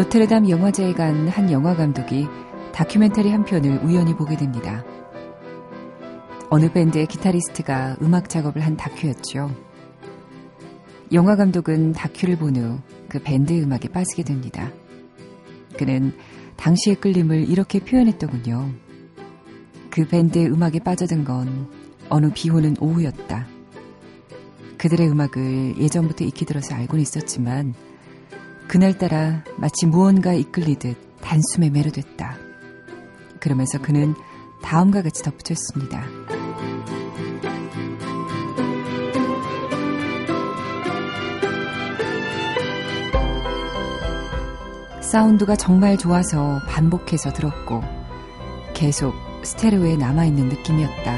로테르담 영화제에 간 한 영화 감독이 다큐멘터리 한 편을 우연히 보게 됩니다. 어느 밴드의 기타리스트가 음악 작업을 한 다큐였죠. 영화 감독은 다큐를 본 후 그 밴드 음악에 빠지게 됩니다. 그는 당시의 끌림을 이렇게 표현했더군요. 그 밴드의 음악에 빠져든 건 어느 비 오는 오후였다. 그들의 음악을 예전부터 익히 들어서 알고는 있었지만 그날따라 마치 무언가 이끌리듯 단숨에 매료됐다. 그러면서 그는 다음과 같이 덧붙였습니다. 사운드가 정말 좋아서 반복해서 들었고 계속 스테레오에 남아있는 느낌이었다.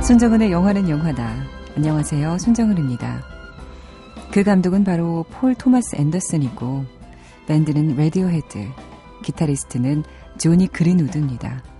손정은의 영화는 영화다. 안녕하세요. 손정은입니다. 그 감독은 바로 폴 토마스 앤더슨이고 밴드는 레디오헤드, 기타리스트는 조니 그린우드입니다.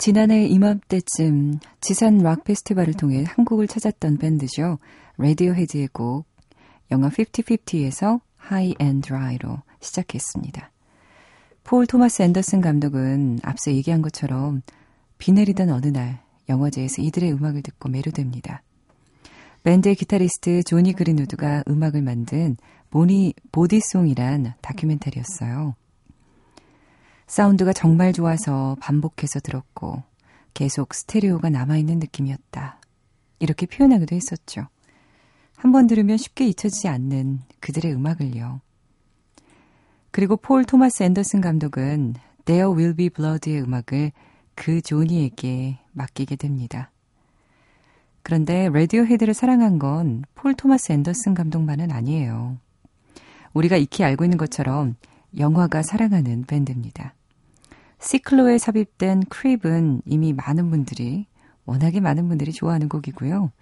지난해 이맘때쯤 지산 락 페스티벌을 통해 한국을 찾았던 밴드죠. 레디오 헤드의 곡 영화 50-50에서 High and Dry로 시작했습니다. 폴 토마스 앤더슨 감독은 앞서 얘기한 것처럼 비 내리던 어느 날 영화제에서 이들의 음악을 듣고 매료됩니다. 밴드의 기타리스트 조니 그린우드가 음악을 만든 모니 Bodysong이란 다큐멘터리였어요. 사운드가 정말 좋아서 반복해서 들었고 계속 스테레오가 남아있는 느낌이었다. 이렇게 표현하기도 했었죠. 한 번 들으면 쉽게 잊혀지지 않는 그들의 음악을요. 그리고 폴 토마스 앤더슨 감독은 There Will Be Blood의 음악을 그 조니에게 맡기게 됩니다. 그런데 레디오 헤드를 사랑한 건 폴 토마스 앤더슨 감독만은 아니에요. 우리가 익히 알고 있는 것처럼 영화가 사랑하는 밴드입니다. 시클로에 삽입된 크립은 이미 많은 분들이 워낙에 많은 분들이 좋아하는 곡이고요.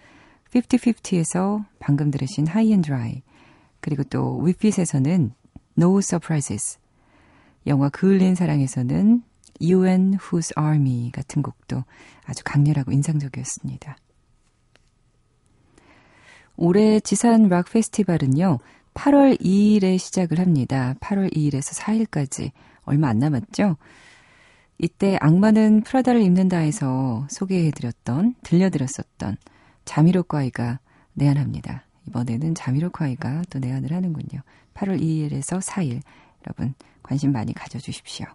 50-50에서 방금 들으신 High and Dry 그리고 또 위핏에서는 No Surprises 영화 그을린 사랑에서는 You and Whose Army 같은 곡도 아주 강렬하고 인상적이었습니다. 올해 지산 락 페스티벌은요. 8월 2일에 시작을 합니다. 8월 2일에서 4일까지 얼마 안 남았죠? 이때 악마는 프라다를 입는다에서 소개해드렸던, 들려드렸었던 자미로콰이가 내한합니다. 이번에는 자미로콰이가 또 내한을 하는군요. 8월 2일에서 4일 여러분 관심 많이 가져주십시오.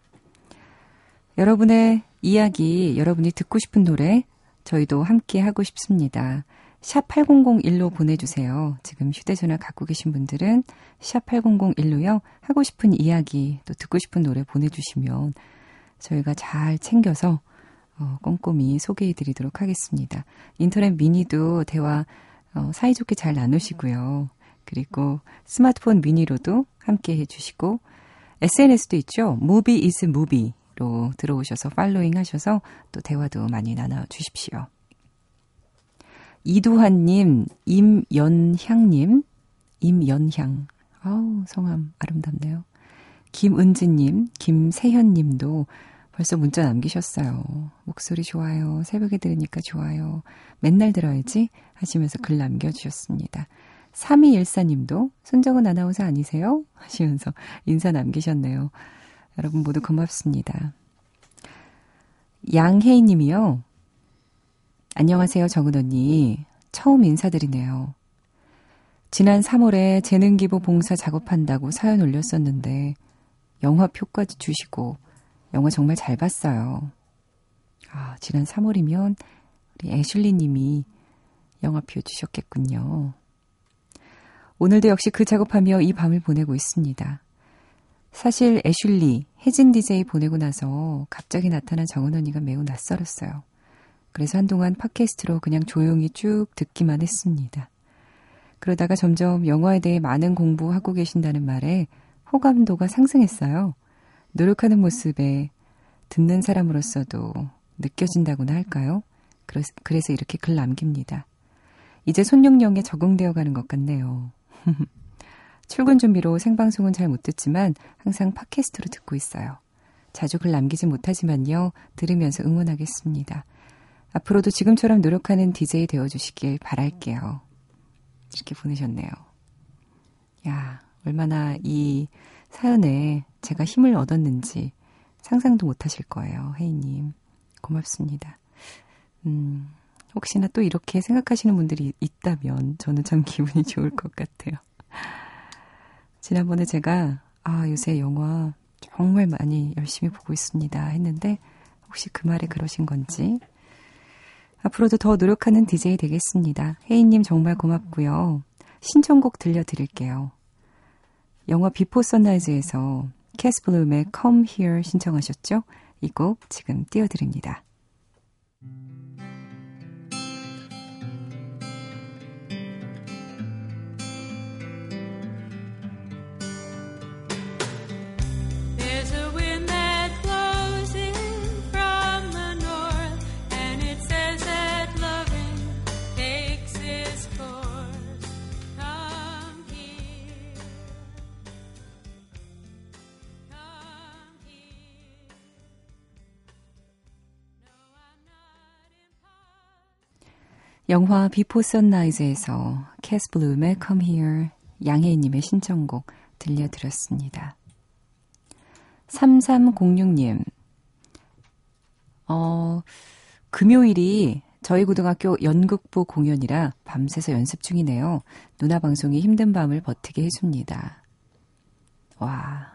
여러분의 이야기, 여러분이 듣고 싶은 노래 저희도 함께 하고 싶습니다. 샵 8001로 보내주세요. 지금 휴대전화 갖고 계신 분들은 샵 8001로요. 하고 싶은 이야기, 또 듣고 싶은 노래 보내주시면 저희가 잘 챙겨서 어, 꼼꼼히 소개해 드리도록 하겠습니다. 인터넷 미니도 대화 어, 사이좋게 잘 나누시고요. 그리고 스마트폰 미니로도 함께 해주시고 SNS도 있죠. Movie is Movie로 들어오셔서 팔로잉 하셔서 또 대화도 많이 나눠주십시오. 이두환님, 임연향님, 임연향. 아우, 성함 아름답네요. 김은지님, 김세현님도 벌써 문자 남기셨어요. 목소리 좋아요. 새벽에 들으니까 좋아요. 맨날 들어야지 하시면서 글 남겨주셨습니다. 3214님도 손정은 아나운서 아니세요? 하시면서 인사 남기셨네요. 여러분 모두 고맙습니다. 양혜인 님이요. 안녕하세요, 정은 언니. 처음 인사드리네요. 지난 3월에 재능기부 봉사 작업한다고 사연 올렸었는데, 영화 표까지 주시고, 영화 정말 잘 봤어요. 아, 지난 3월이면 우리 애슐리 님이 영화표 주셨겠군요. 오늘도 역시 그 작업하며 이 밤을 보내고 있습니다. 사실 애슐리, 혜진 DJ 보내고 나서 갑자기 나타난 정은 언니가 매우 낯설었어요. 그래서 한동안 팟캐스트로 그냥 조용히 쭉 듣기만 했습니다. 그러다가 점점 영화에 대해 많은 공부하고 계신다는 말에 호감도가 상승했어요. 노력하는 모습에 듣는 사람으로서도 느껴진다고나 할까요? 그래서 이렇게 글 남깁니다. 이제 손용령에 적응되어 가는 것 같네요. 출근 준비로 생방송은 잘 못 듣지만 항상 팟캐스트로 듣고 있어요. 자주 글 남기지 못하지만요. 들으면서 응원하겠습니다. 앞으로도 지금처럼 노력하는 DJ 되어주시길 바랄게요. 이렇게 보내셨네요. 야, 얼마나 이 사연에 제가 힘을 얻었는지 상상도 못 하실 거예요. 혜이님. 고맙습니다. 음, 혹시나 또 이렇게 생각하시는 분들이 있다면 저는 참 기분이 좋을 것 같아요. 지난번에 제가, 아, 요새 영화 정말 많이 열심히 보고 있습니다. 했는데, 혹시 그 말에 그러신 건지. 앞으로도 더 노력하는 DJ 되겠습니다. 혜인님 정말 고맙고요. 신청곡 들려드릴게요. 영화 Before Sunrise에서 캐스블룸의 Come Here 신청하셨죠? 이 곡 지금 띄워드립니다. 영화 Before Sunrise에서 캐스 블룸의 Come Here 양혜인님의 신청곡 들려드렸습니다. 3306님, 어, 금요일이 저희 고등학교 연극부 공연이라 밤새서 연습 중이네요. 누나 방송이 힘든 밤을 버티게 해줍니다. 와,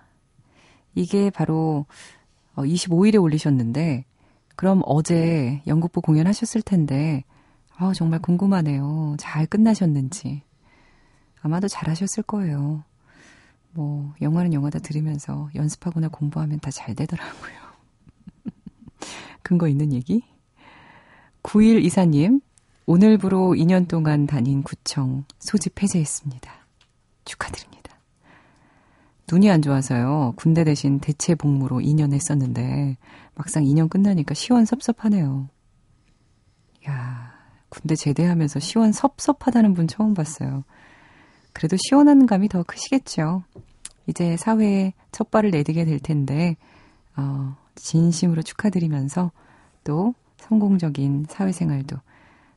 이게 바로 25일에 어, 올리셨는데, 그럼 어제 연극부 공연 하셨을 텐데, 아, 정말 궁금하네요. 잘 끝나셨는지. 아마도 잘하셨을 거예요. 뭐, 영화는 영화다 들으면서 연습하거나 공부하면 다 잘 되더라고요. 근거 있는 얘기? 9일 이사님, 오늘부로 2년 동안 다닌 구청 소집 해제했습니다. 축하드립니다. 눈이 안 좋아서요. 군대 대신 대체 복무로 2년 했었는데, 막상 2년 끝나니까 시원섭섭하네요. 야 군대 제대하면서 시원 섭섭하다는 분 처음 봤어요. 그래도 시원한 감이 더 크시겠죠. 이제 사회에 첫 발을 내디게 될 텐데, 어, 진심으로 축하드리면서 또 성공적인 사회생활도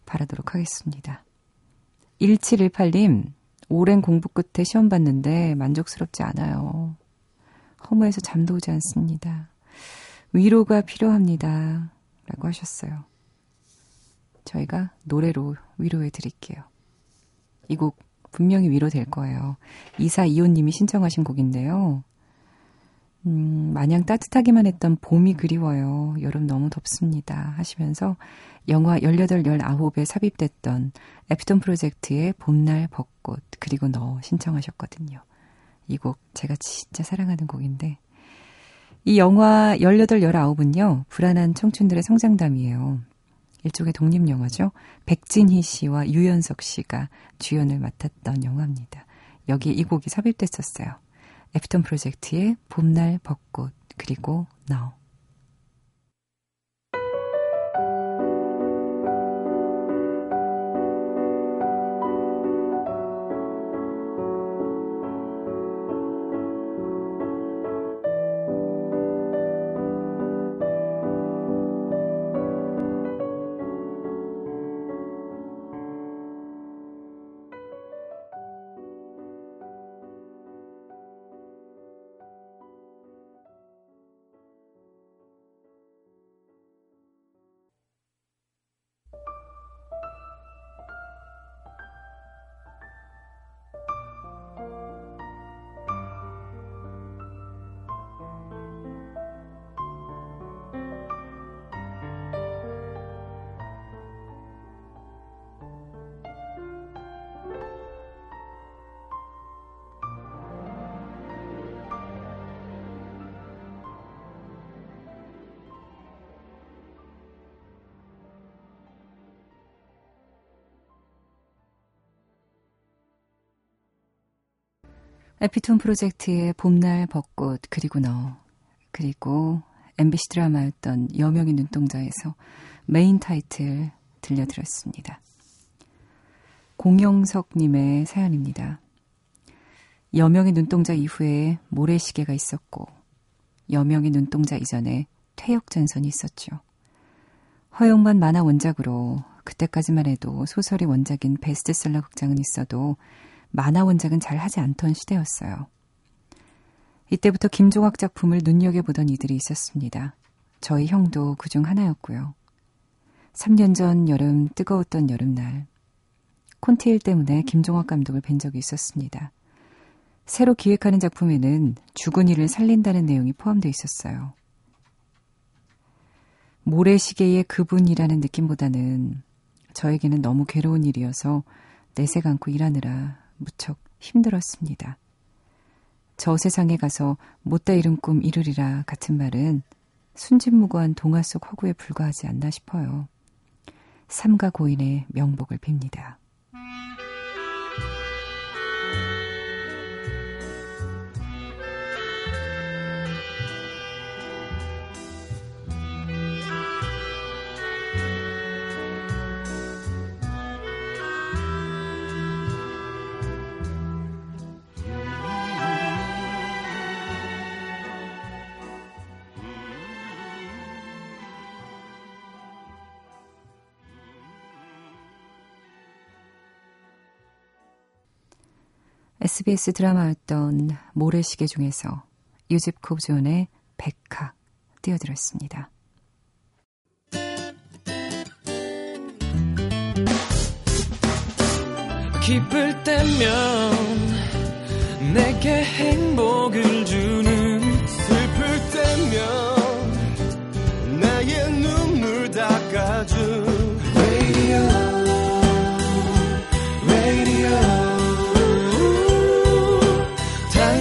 바라도록 하겠습니다. 1718님, 오랜 공부 끝에 시험 봤는데 만족스럽지 않아요. 허무해서 잠도 오지 않습니다. 위로가 필요합니다. 라고 하셨어요. 저희가 노래로 위로해 드릴게요. 이 곡 분명히 위로될 거예요. 이사 이호님이 신청하신 곡인데요. 음, 마냥 따뜻하기만 했던 봄이 그리워요. 여름 너무 덥습니다. 하시면서 영화 18, 19에 삽입됐던 에피톤 프로젝트의 봄날 벚꽃 그리고 너 신청하셨거든요. 이 곡 제가 진짜 사랑하는 곡인데 이 영화 18, 19은요. 불안한 청춘들의 성장담이에요. 일종의 독립 영화죠. 백진희 씨와 유연석 씨가 주연을 맡았던 영화입니다. 여기에 이 곡이 삽입됐었어요. 애프턴 프로젝트의 봄날 벚꽃 그리고 너. 에피톤 프로젝트의 봄날 벚꽃 그리고 너 그리고 MBC 드라마였던 여명의 눈동자에서 메인 타이틀 들려드렸습니다. 공영석님의 사연입니다. 여명의 눈동자 이후에 모래시계가 있었고 여명의 눈동자 이전에 퇴역전선이 있었죠. 허영만 만화 원작으로 그때까지만 해도 소설이 원작인 베스트셀러 극장은 있어도 만화 원작은 잘 하지 않던 시대였어요. 이때부터 김종학 작품을 눈여겨보던 이들이 있었습니다. 저희 형도 그 중 하나였고요. 3년 전 여름 뜨거웠던 여름날 콘티일 때문에 김종학 감독을 뵌 적이 있었습니다. 새로 기획하는 작품에는 죽은 이를 살린다는 내용이 포함되어 있었어요. 모래시계의 그분이라는 느낌보다는 저에게는 너무 괴로운 일이어서 내색 않고 일하느라 무척 힘들었습니다. 저 세상에 가서 못다 이룬 꿈 이루리라 같은 말은 순진무구한 동화 속 허구에 불과하지 않나 싶어요. 삼가 고인의 명복을 빕니다. SBS 드라마였던 모래시계 중에서 유집 코브존의 백화 띄워드렸습니다. 기쁠 때면 내게 행복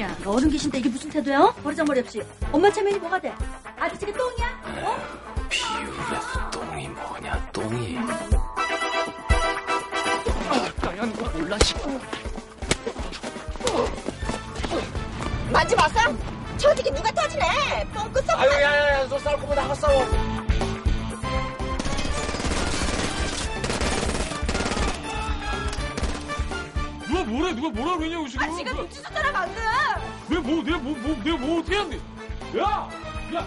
야, 어른 계신데 이게 무슨 태도야? 버르장머리 없이. 엄마 체면이 뭐가 돼? 아저씨가 똥이야? 어? 비율에서 똥이 뭐냐 똥이 까얀 거 몰라 싶고 만지 마세요 저 어떻게 누가 터지네 뻥끗 썩 아유 야 야 야 너 싸울 거면 나가 싸워 누가 뭐래 누가 뭐라 그러냐고 지금 아 지금 눈치 줬잖아 방금 내가 뭐 내가 뭐, 뭐 내가 뭐 어떻게 한대 야! 야!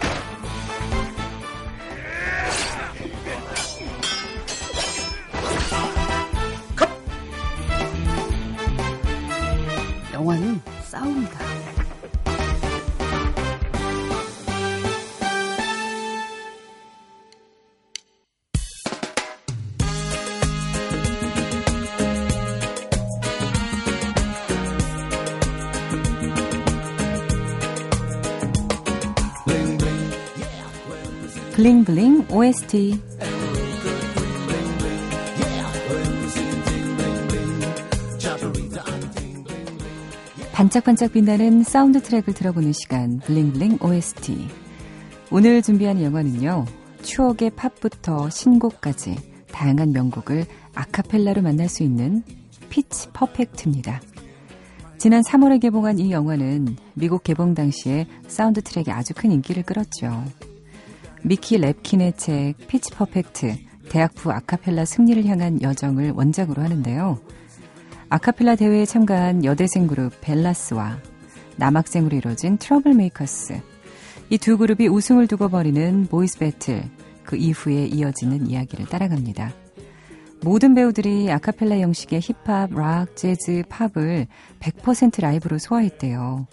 영화는 싸움이다. Bling Bling OST 반짝반짝 빛나는 사운드 트랙을 들어보는 시간 Bling Bling OST 오늘 준비한 영화는요 추억의 팝부터 신곡까지 다양한 명곡을 아카펠라로 만날 수 있는 Pitch Perfect입니다. 지난 3월에 개봉한 이 영화는 미국 개봉 당시에 사운드 트랙이 아주 큰 인기를 끌었죠. 미키 랩킨의 책 Pitch Perfect 대학부 아카펠라 승리를 향한 여정을 원작으로 하는데요. 아카펠라 대회에 참가한 여대생 그룹 벨라스와 남학생으로 이뤄진 Treblemakers. 이 두 그룹이 우승을 두고 벌이는 voice battle, 그 이후에 이어지는 이야기를 따라갑니다. 모든 배우들이 아카펠라 형식의 힙합, 락, 재즈, 팝을 100% 라이브로 소화했대요.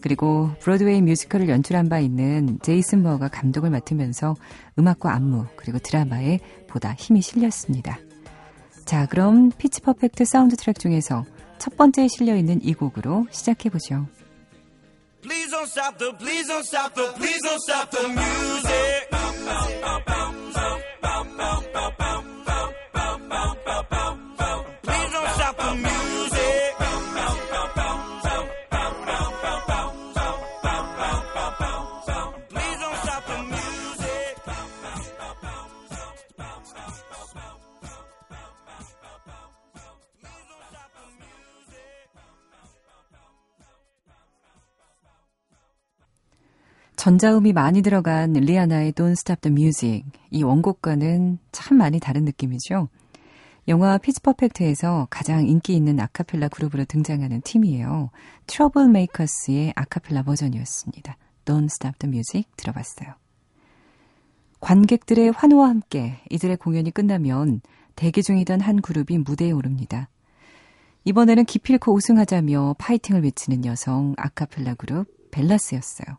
그리고 브로드웨이 뮤지컬을 연출한 바 있는 제이슨 무어가 감독을 맡으면서 음악과 안무, 그리고 드라마에 보다 힘이 실렸습니다. 자, 그럼 Pitch Perfect 사운드 트랙 중에서 첫 번째에 실려 있는 이 곡으로 시작해 보죠. Please don't stop the, please don't stop the, please don't stop the music. 전자음이 많이 들어간 리아나의 Don't Stop the Music. 이 원곡과는 참 많이 다른 느낌이죠. 영화 피치 퍼펙트에서 가장 인기 있는 아카펠라 그룹으로 등장하는 팀이에요. 트러블 메이커스의 아카펠라 버전이었습니다. Don't Stop the Music 들어봤어요. 관객들의 환호와 함께 이들의 공연이 끝나면 대기 중이던 한 그룹이 무대에 오릅니다. 이번에는 기필코 우승하자며 파이팅을 외치는 여성 아카펠라 그룹 벨라스였어요.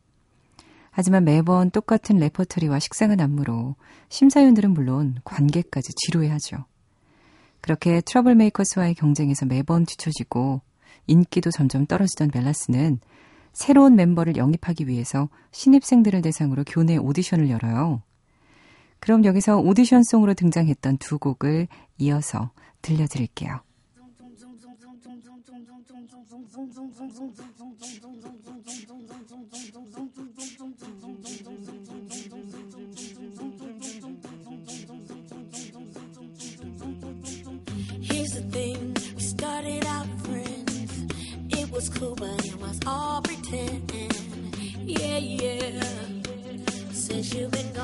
하지만 매번 똑같은 레퍼토리와 식상한 안무로 심사위원들은 물론 관객까지 지루해하죠. 그렇게 트러블 메이커스와의 경쟁에서 매번 뒤처지고 인기도 점점 떨어지던 벨라스는 새로운 멤버를 영입하기 위해서 신입생들을 대상으로 교내 오디션을 열어요. 그럼 여기서 오디션송으로 등장했던 두 곡을 이어서 들려드릴게요. Here's the thing, we started out friends. It was cool, but it was all pretend. Yeah, yeah. Since you've been gone.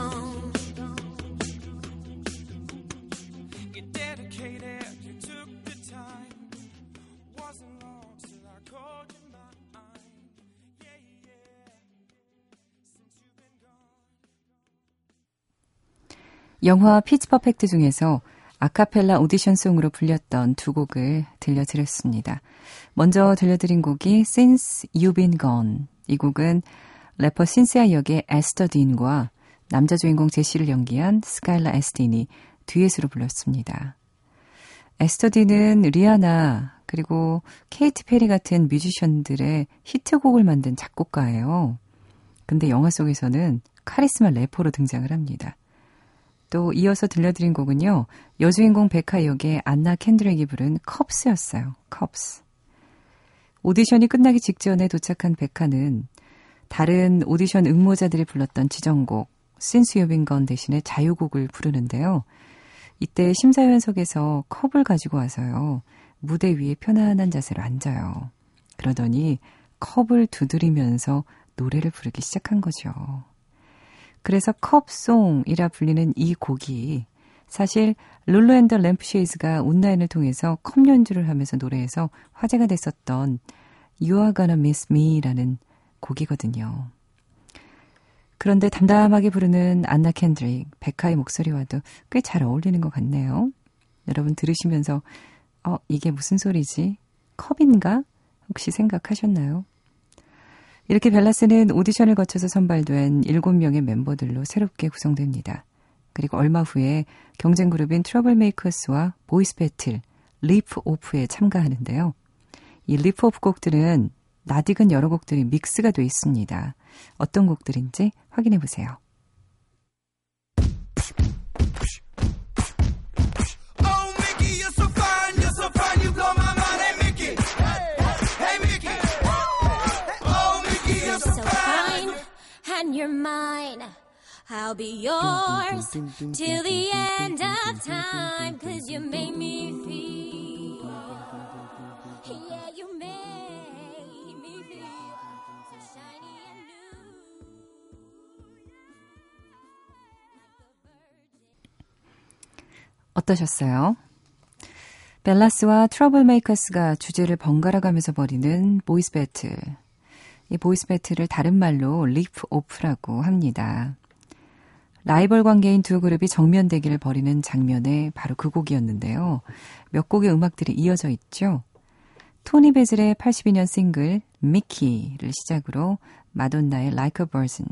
영화 피치 퍼펙트 중에서 아카펠라 오디션송으로 불렸던 두 곡을 들려드렸습니다. 먼저 들려드린 곡이 Since You've Been Gone. 이 곡은 래퍼 신시아 역의 에스터 딘과 남자 주인공 제시를 연기한 스카일라 에스틴이 듀엣으로 불렀습니다. 에스터 딘은 리아나 그리고 케이티 페리 같은 뮤지션들의 히트곡을 만든 작곡가예요. 근데 영화 속에서는 카리스마 래퍼로 등장을 합니다. 또 이어서 들려드린 곡은요. 여주인공 베카 역의 안나 캔드렉이 부른 컵스였어요. 컵스. 오디션이 끝나기 직전에 도착한 베카는 다른 오디션 응모자들이 불렀던 지정곡 Since You've Been Gone 대신에 자유곡을 부르는데요. 이때 심사위원석에서 컵을 가지고 와서요. 무대 위에 편안한 자세로 앉아요. 그러더니 컵을 두드리면서 노래를 부르기 시작한 거죠. 그래서 컵송이라 불리는 이 곡이 사실 Lulu and the Lampshades가 온라인을 통해서 컵 연주를 하면서 노래해서 화제가 됐었던 You Are Gonna Miss Me라는 곡이거든요. 그런데 담담하게 부르는 안나 캔드릭, 베카의 목소리와도 꽤 잘 어울리는 것 같네요. 여러분 들으시면서 어, 이게 무슨 소리지? 컵인가? 혹시 생각하셨나요? 이렇게 벨라스는 오디션을 거쳐서 선발된 7명의 멤버들로 새롭게 구성됩니다. 그리고 얼마 후에 경쟁 그룹인 트러블 메이커스와 voice battle, riff off에 참가하는데요. 이 riff off 곡들은 낯익은 여러 곡들이 믹스가 돼 있습니다. 어떤 곡들인지 확인해 보세요. You're mine. I'll be yours till the end of time, cause you make me feel. Yeah, you make me feel so shiny and new. 어떠셨어요? 벨라스와 트러블 메이커스가 주제를 번갈아 가면서 벌이는 보이스 배틀. 이 voice battle을 다른 말로 riff off라고 합니다. 라이벌 관계인 두 그룹이 정면 대결을 벌이는 장면에 바로 그 곡이었는데요. 몇 곡의 음악들이 이어져 있죠. 토니 베이즐의 82년 싱글 Mickey를 시작으로 마돈나의 Like a Virgin,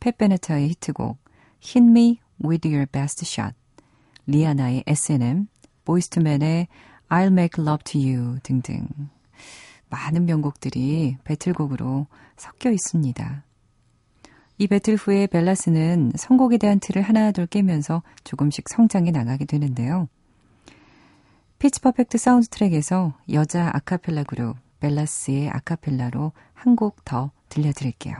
팻 베네타의 히트곡 Hit Me With Your Best Shot, 리아나의 S&M, 보이스투맨의 I'll Make Love to You 등등 많은 명곡들이 battle곡으로 섞여 있습니다. 이 배틀 후에 벨라스는 선곡에 대한 틀을 하나둘 깨면서 조금씩 성장해 나가게 되는데요. 피치 퍼펙트 사운드 트랙에서 여자 아카펠라 그룹 벨라스의 아카펠라로 한 곡 더 들려드릴게요.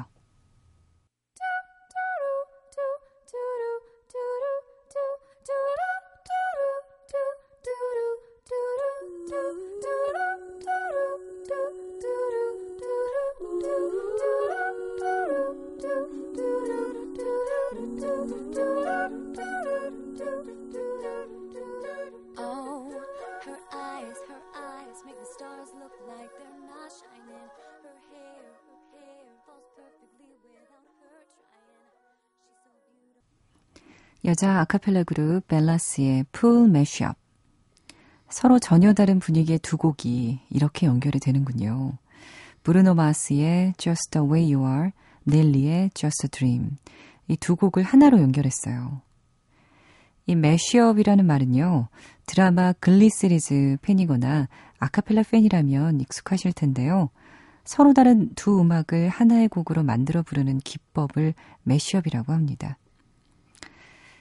여자 아카펠라 그룹 벨라스의 pool mash-up. 서로 전혀 다른 분위기의 두 곡이 이렇게 연결이 되는군요. 브루노 마스의 Just the Way You Are, 넬리의 Just a Dream. 이 두 곡을 하나로 연결했어요. 이 mash-up이라는 말은요, 드라마 글리 시리즈 팬이거나 아카펠라 팬이라면 익숙하실 텐데요. 서로 다른 두 음악을 하나의 곡으로 만들어 부르는 기법을 mash-up이라고 합니다.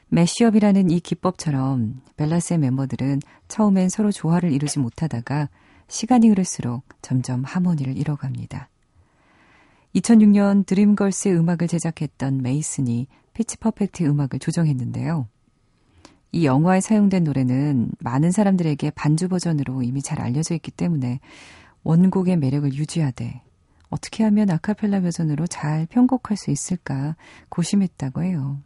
mash-up이라는 이 기법처럼 벨라스의 멤버들은 처음엔 서로 조화를 이루지 못하다가 시간이 흐를수록 점점 하모니를 이뤄갑니다. 2006년 드림걸스의 음악을 제작했던 메이슨이 피치 퍼펙트의 음악을 조정했는데요. 이 영화에 사용된 노래는 많은 사람들에게 반주 버전으로 이미 잘 알려져 있기 때문에 원곡의 매력을 유지하되 어떻게 하면 아카펠라 버전으로 잘 편곡할 수 있을까 고심했다고 해요.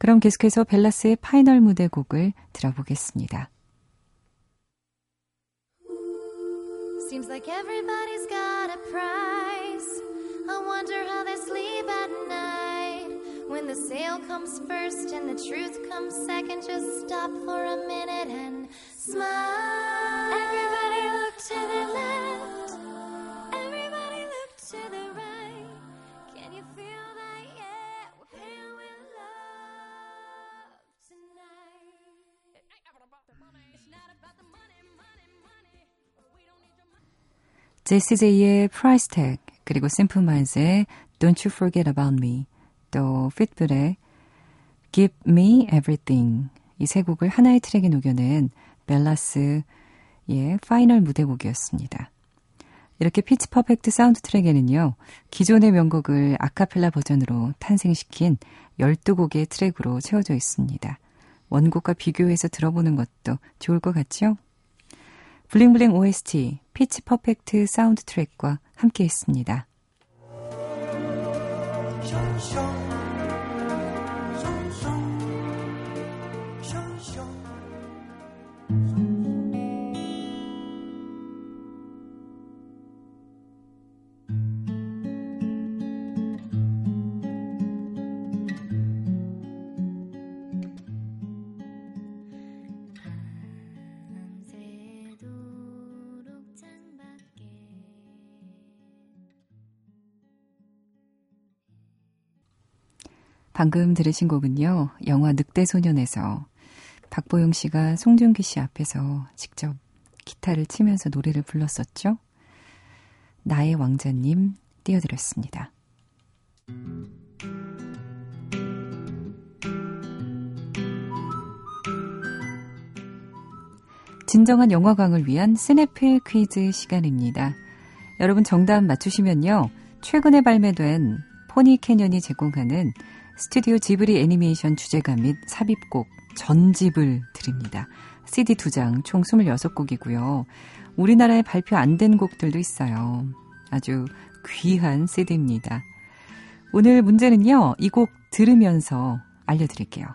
그럼 계속해서 벨라스의 파이널 무대 곡을 들어보겠습니다. Seems like everybody's got a price. I wonder how they sleep at night. When the sale comes first and the truth comes second, just stop for a minute and smile. Everybody look to the left. Everybody look to the right. 제시 제이의 프라이스 택 그리고 심플 마인즈의 Don't You Forget About Me 또 핏불의 Give Me Everything 이 세 곡을 하나의 트랙에 녹여낸 벨라스의 final 무대곡이었습니다. 이렇게 피치 퍼펙트 사운드 트랙에는요, 기존의 명곡을 아카펠라 버전으로 탄생시킨 12곡의 트랙으로 채워져 있습니다. 원곡과 비교해서 들어보는 것도 좋을 것 같죠? 블링블링 OST 피치 퍼펙트 사운드 트랙과 함께 했습니다. 방금 들으신 곡은요, 영화 늑대소년에서 박보영 씨가 송중기 씨 앞에서 직접 기타를 치면서 노래를 불렀었죠. 나의 왕자님 띄워드렸습니다. 진정한 영화광을 위한 스냅필 퀴즈 시간입니다. 여러분 정답 맞추시면요. 최근에 발매된 포니 캐년이 제공하는 스튜디오 지브리 애니메이션 주제가 및 삽입곡 전집을 드립니다. CD 두 장, 총 26곡이고요. 우리나라에 발표 안 된 곡들도 있어요. 아주 귀한 CD입니다. 오늘 문제는요, 이 곡 들으면서 알려드릴게요.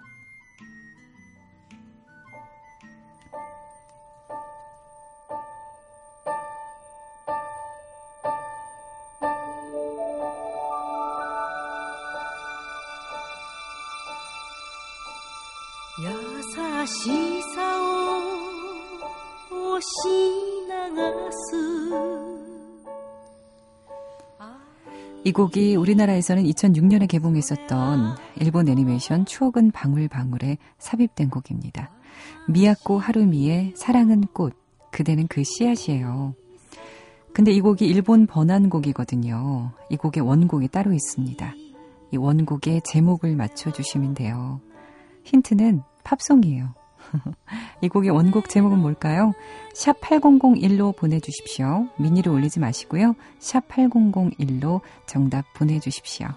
이 곡이 우리나라에서는 2006년에 개봉했었던 일본 애니메이션 추억은 방울방울에 삽입된 곡입니다. 미야코 하루미의 사랑은 꽃, 그대는 그 씨앗이에요. 근데 이 곡이 일본 번안곡이거든요. 이 곡의 원곡이 따로 있습니다. 이 원곡의 제목을 맞춰주시면 돼요. 힌트는 팝송이에요. 이 곡의 원곡 제목은 뭘까요? 샵 8001로 보내주십시오. 미니로 올리지 마시고요. 샵 8001로 정답 보내주십시오.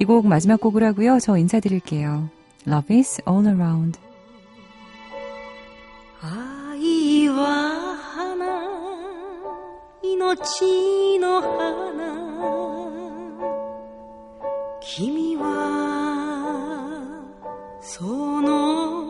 이 곡 마지막 곡을 하고요. 저 인사드릴게요. Love is all around. 愛は花命の花君はその